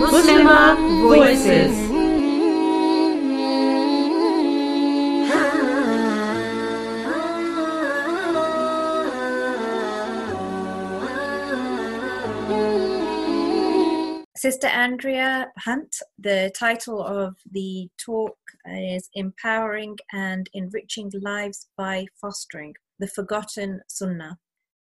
Muslimah Voices. Sister Andrea Hunt, the title of the talk is Empowering and Enriching Lives by Fostering the Forgotten Sunnah.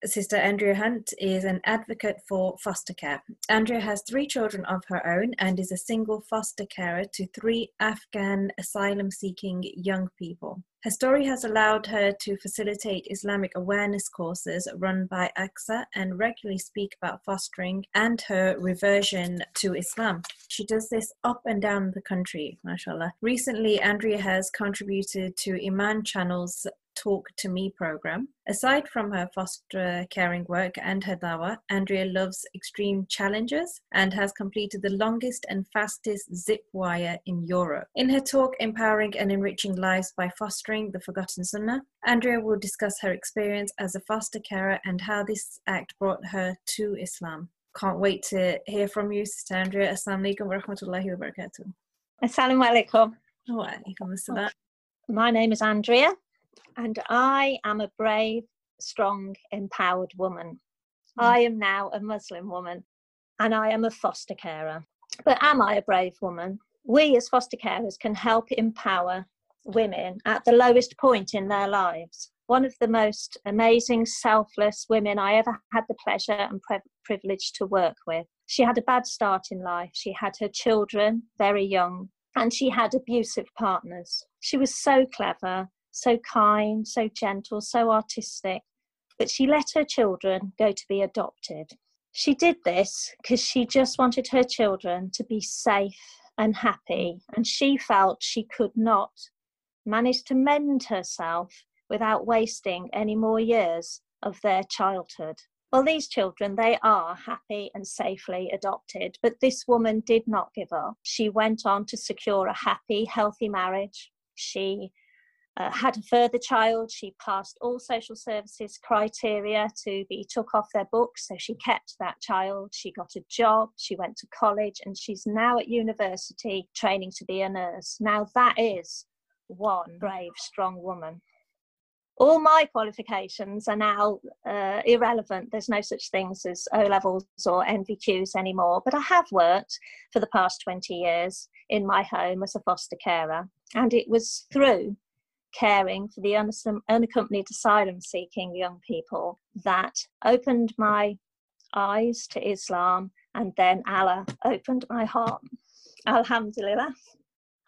Sister Andrea Hunt is an advocate for foster care. Andrea has three children of her own and is a single foster carer to three Afghan asylum seeking young people. Her story has allowed her to facilitate Islamic awareness courses run by AXA and regularly speak about fostering and her reversion to Islam. She does this up and down the country, mashallah. Recently, Andrea has contributed to Iman Channel's Talk to Me program. Aside from her foster caring work and her dawa, Andrea loves extreme challenges and has completed the longest and fastest zip wire in Europe. In her talk, Empowering and Enriching Lives by Fostering the Forgotten Sunnah, Andrea will discuss her experience as a foster carer and how this act brought her to Islam. Can't wait to hear from you, Sister Andrea. Assalamu alaikum wa rahmatullahi wa barakatuh. Assalamu alaikum. Wa alaikum assalam. My name is Andrea, and I am a brave, strong, empowered woman. Hmm. I am now a Muslim woman, and I am a foster carer. But am I a brave woman? We as foster carers can help empower women at the lowest point in their lives. One of the most amazing, selfless women I ever had the pleasure and pre- privilege to work with. She had a bad start in life. She had her children very young, and she had abusive partners. She was so clever, so kind, so gentle, so artistic, but she let her children go to be adopted. She did this because she just wanted her children to be safe and happy, and she felt she could not manage to mend herself without wasting any more years of their childhood. Well, these children, they are happy and safely adopted, but this woman did not give up. She went on to secure a happy, healthy marriage. She uh, had a further child. She passed all social services criteria to be took off their books, so she kept that child. She got a job, she went to college, and she's now at university training to be a nurse. Now, that is one brave, strong woman. All my qualifications are now uh, irrelevant. There's no such things as O levels or NVQs anymore. But I have worked for the past 20 years in my home as a foster carer. And it was through caring for the unaccompanied asylum seeking young people that opened my eyes to Islam and then Allah opened my heart. Alhamdulillah.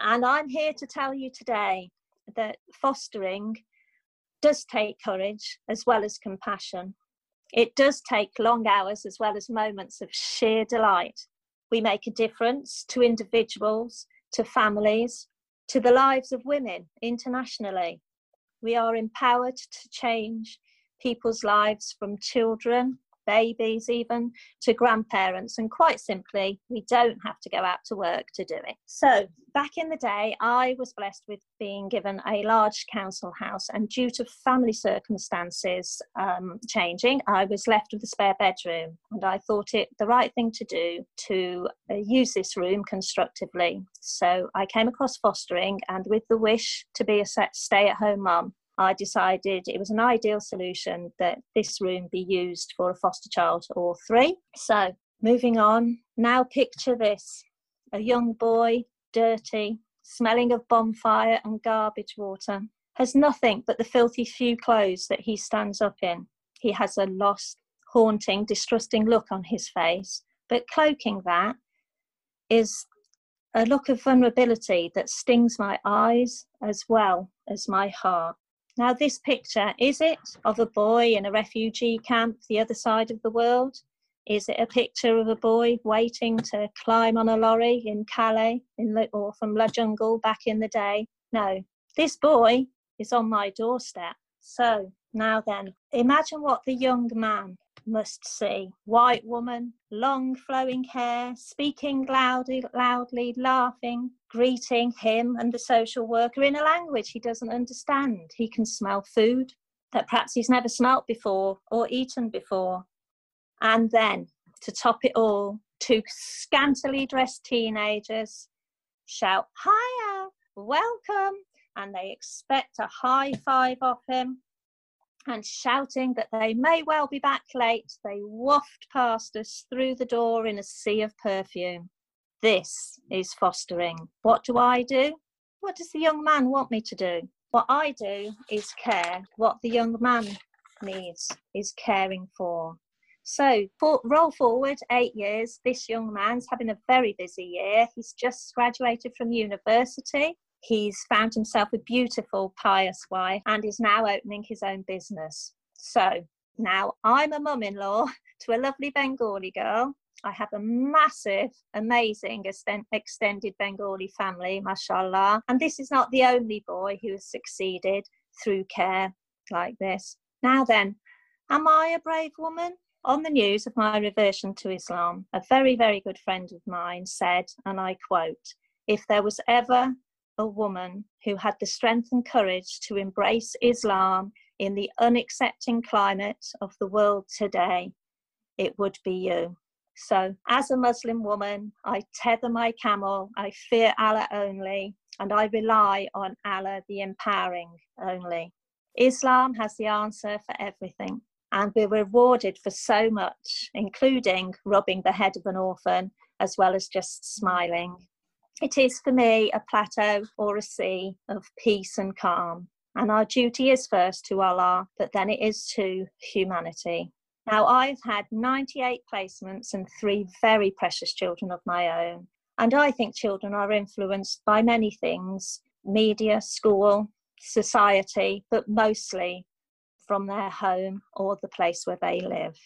And I'm here to tell you today that fostering does take courage as well as compassion. It does take long hours as well as moments of sheer delight. We make a difference to individuals, to families, to the lives of women internationally. We are empowered to change people's lives from children babies, even to grandparents. And quite simply, we don't have to go out to work to do it. So, back in the day, I was blessed with being given a large council house, and due to family circumstances um, changing, I was left with a spare bedroom. And I thought it the right thing to do to uh, use this room constructively. So, I came across fostering, and with the wish to be a stay at home mum, I decided it was an ideal solution that this room be used for a foster child or three. So, moving on, now picture this a young boy, dirty, smelling of bonfire and garbage water, has nothing but the filthy few clothes that he stands up in. He has a lost, haunting, distrusting look on his face, but cloaking that is a look of vulnerability that stings my eyes as well as my heart. Now, this picture is it of a boy in a refugee camp the other side of the world? Is it a picture of a boy waiting to climb on a lorry in Calais in or from La Jungle back in the day? No, this boy is on my doorstep. So, now then, imagine what the young man must see. White woman, long flowing hair, speaking loudly, loudly, laughing, greeting him and the social worker in a language he doesn't understand. He can smell food that perhaps he's never smelt before or eaten before. And then to top it all, two scantily dressed teenagers shout, Hiya, welcome, and they expect a high five off him. And shouting that they may well be back late, they waft past us through the door in a sea of perfume. This is fostering. What do I do? What does the young man want me to do? What I do is care what the young man needs, is caring for. So, for, roll forward eight years. This young man's having a very busy year. He's just graduated from university. He's found himself a beautiful, pious wife and is now opening his own business. So, now I'm a mum in law to a lovely Bengali girl I have a massive, amazing extended Bengali family, mashallah. And this is not the only boy who has succeeded through care like this. Now then, am I a brave woman? On the news of my reversion to Islam, a very, very good friend of mine said, and I quote, if there was ever a woman who had the strength and courage to embrace Islam in the unaccepting climate of the world today, it would be you. So, as a Muslim woman, I tether my camel, I fear Allah only, and I rely on Allah the empowering only. Islam has the answer for everything, and we're rewarded for so much, including rubbing the head of an orphan as well as just smiling. It is for me a plateau or a sea of peace and calm. And our duty is first to Allah, but then it is to humanity. Now, I've had 98 placements and three very precious children of my own. And I think children are influenced by many things media, school, society, but mostly from their home or the place where they live.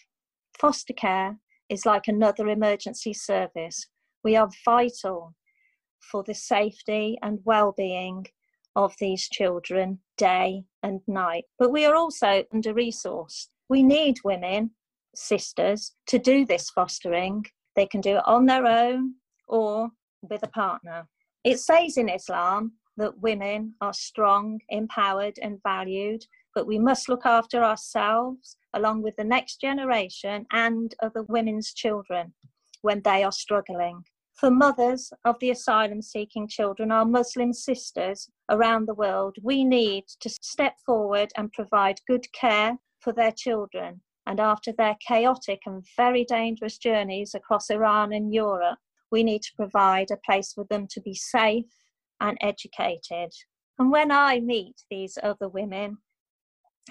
Foster care is like another emergency service. We are vital for the safety and well being of these children day and night. But we are also under resourced. We need women, sisters, to do this fostering. They can do it on their own or with a partner. It says in Islam that women are strong, empowered, and valued, but we must look after ourselves along with the next generation and other women's children when they are struggling. For mothers of the asylum seeking children, our Muslim sisters around the world, we need to step forward and provide good care for their children. And after their chaotic and very dangerous journeys across Iran and Europe, we need to provide a place for them to be safe and educated. And when I meet these other women,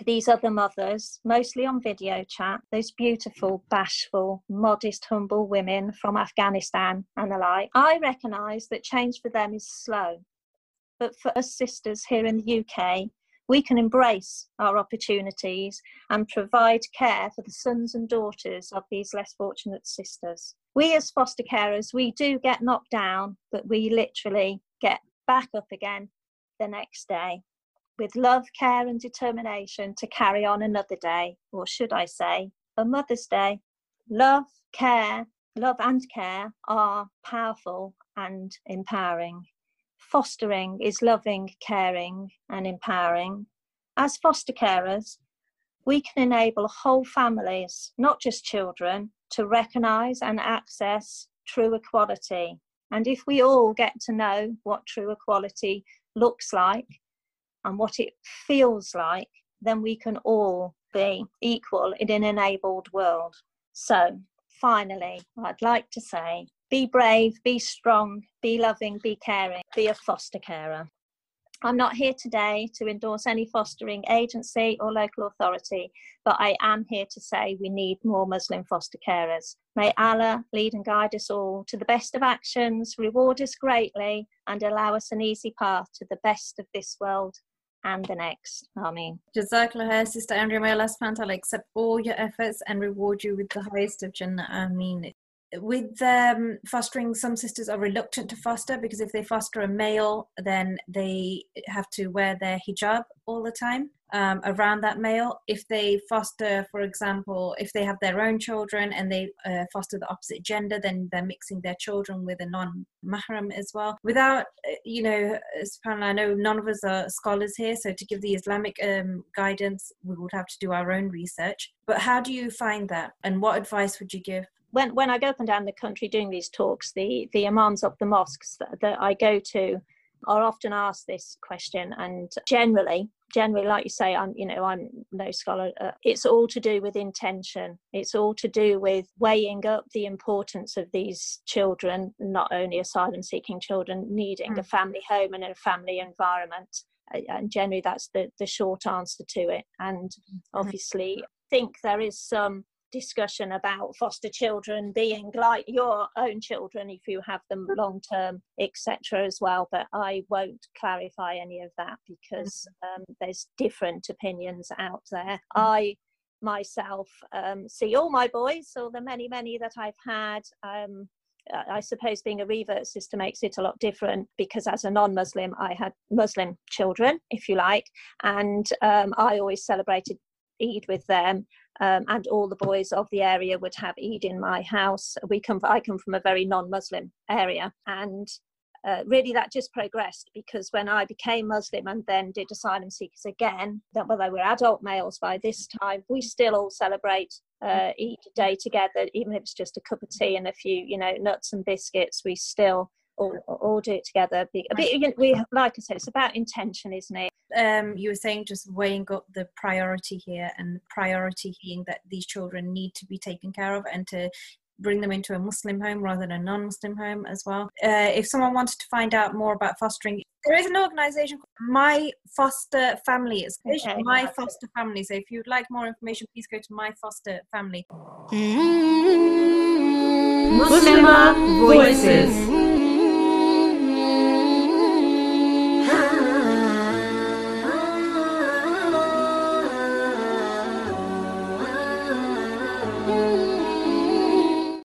these other mothers, mostly on video chat, those beautiful, bashful, modest, humble women from Afghanistan and the like, I recognise that change for them is slow. But for us sisters here in the UK, we can embrace our opportunities and provide care for the sons and daughters of these less fortunate sisters. We, as foster carers, we do get knocked down, but we literally get back up again the next day with love, care, and determination to carry on another day, or should I say, a Mother's Day. Love, care, love and care are powerful and empowering. Fostering is loving, caring, and empowering. As foster carers, we can enable whole families, not just children, to recognise and access true equality. And if we all get to know what true equality looks like and what it feels like, then we can all be equal in an enabled world. So, finally, I'd like to say be brave, be strong, be loving, be caring, be a foster carer. I'm not here today to endorse any fostering agency or local authority, but I am here to say we need more Muslim foster carers. May Allah lead and guide us all to the best of actions, reward us greatly, and allow us an easy path to the best of this world and the next. Amen. Jazakallah, Sister Andrea. May Allah accept all your efforts and reward you with the highest of Jannah. Amen with um, fostering, some sisters are reluctant to foster because if they foster a male, then they have to wear their hijab all the time um, around that male. If they foster, for example, if they have their own children and they uh, foster the opposite gender, then they're mixing their children with a non mahram as well. Without, uh, you know, I know none of us are scholars here, so to give the Islamic um, guidance, we would have to do our own research. But how do you find that, and what advice would you give? when when I go up and down the country doing these talks, the the imams of the mosques that, that I go to are often asked this question, and generally, generally, like you say, I'm you know I'm no scholar. Uh, it's all to do with intention. It's all to do with weighing up the importance of these children, not only asylum-seeking children, needing mm. a family home and a family environment. And generally, that's the the short answer to it. And mm. obviously, I think there is some discussion about foster children being like your own children if you have them long term etc as well but i won't clarify any of that because mm-hmm. um, there's different opinions out there mm-hmm. i myself um, see all my boys all the many many that i've had um, I suppose being a revert sister makes it a lot different because as a non-Muslim, I had Muslim children, if you like, and um, I always celebrated Eid with them, um, and all the boys of the area would have Eid in my house. We come, I come from a very non-Muslim area, and uh, really that just progressed because when I became Muslim and then did asylum seekers again, that well they were adult males by this time, we still all celebrate uh, Eid day together, even if it's just a cup of tea and a few, you know, nuts and biscuits. We still all, all do it together. Be, be, we, like I said, it's about intention, isn't it? Um, you were saying just weighing up the priority here, and priority being that these children need to be taken care of, and to bring them into a Muslim home rather than a non-Muslim home as well. Uh, if someone wanted to find out more about fostering, there is an organisation called My Foster Family. It's okay. My Foster Family. So if you'd like more information, please go to My Foster Family. Muslim Voices.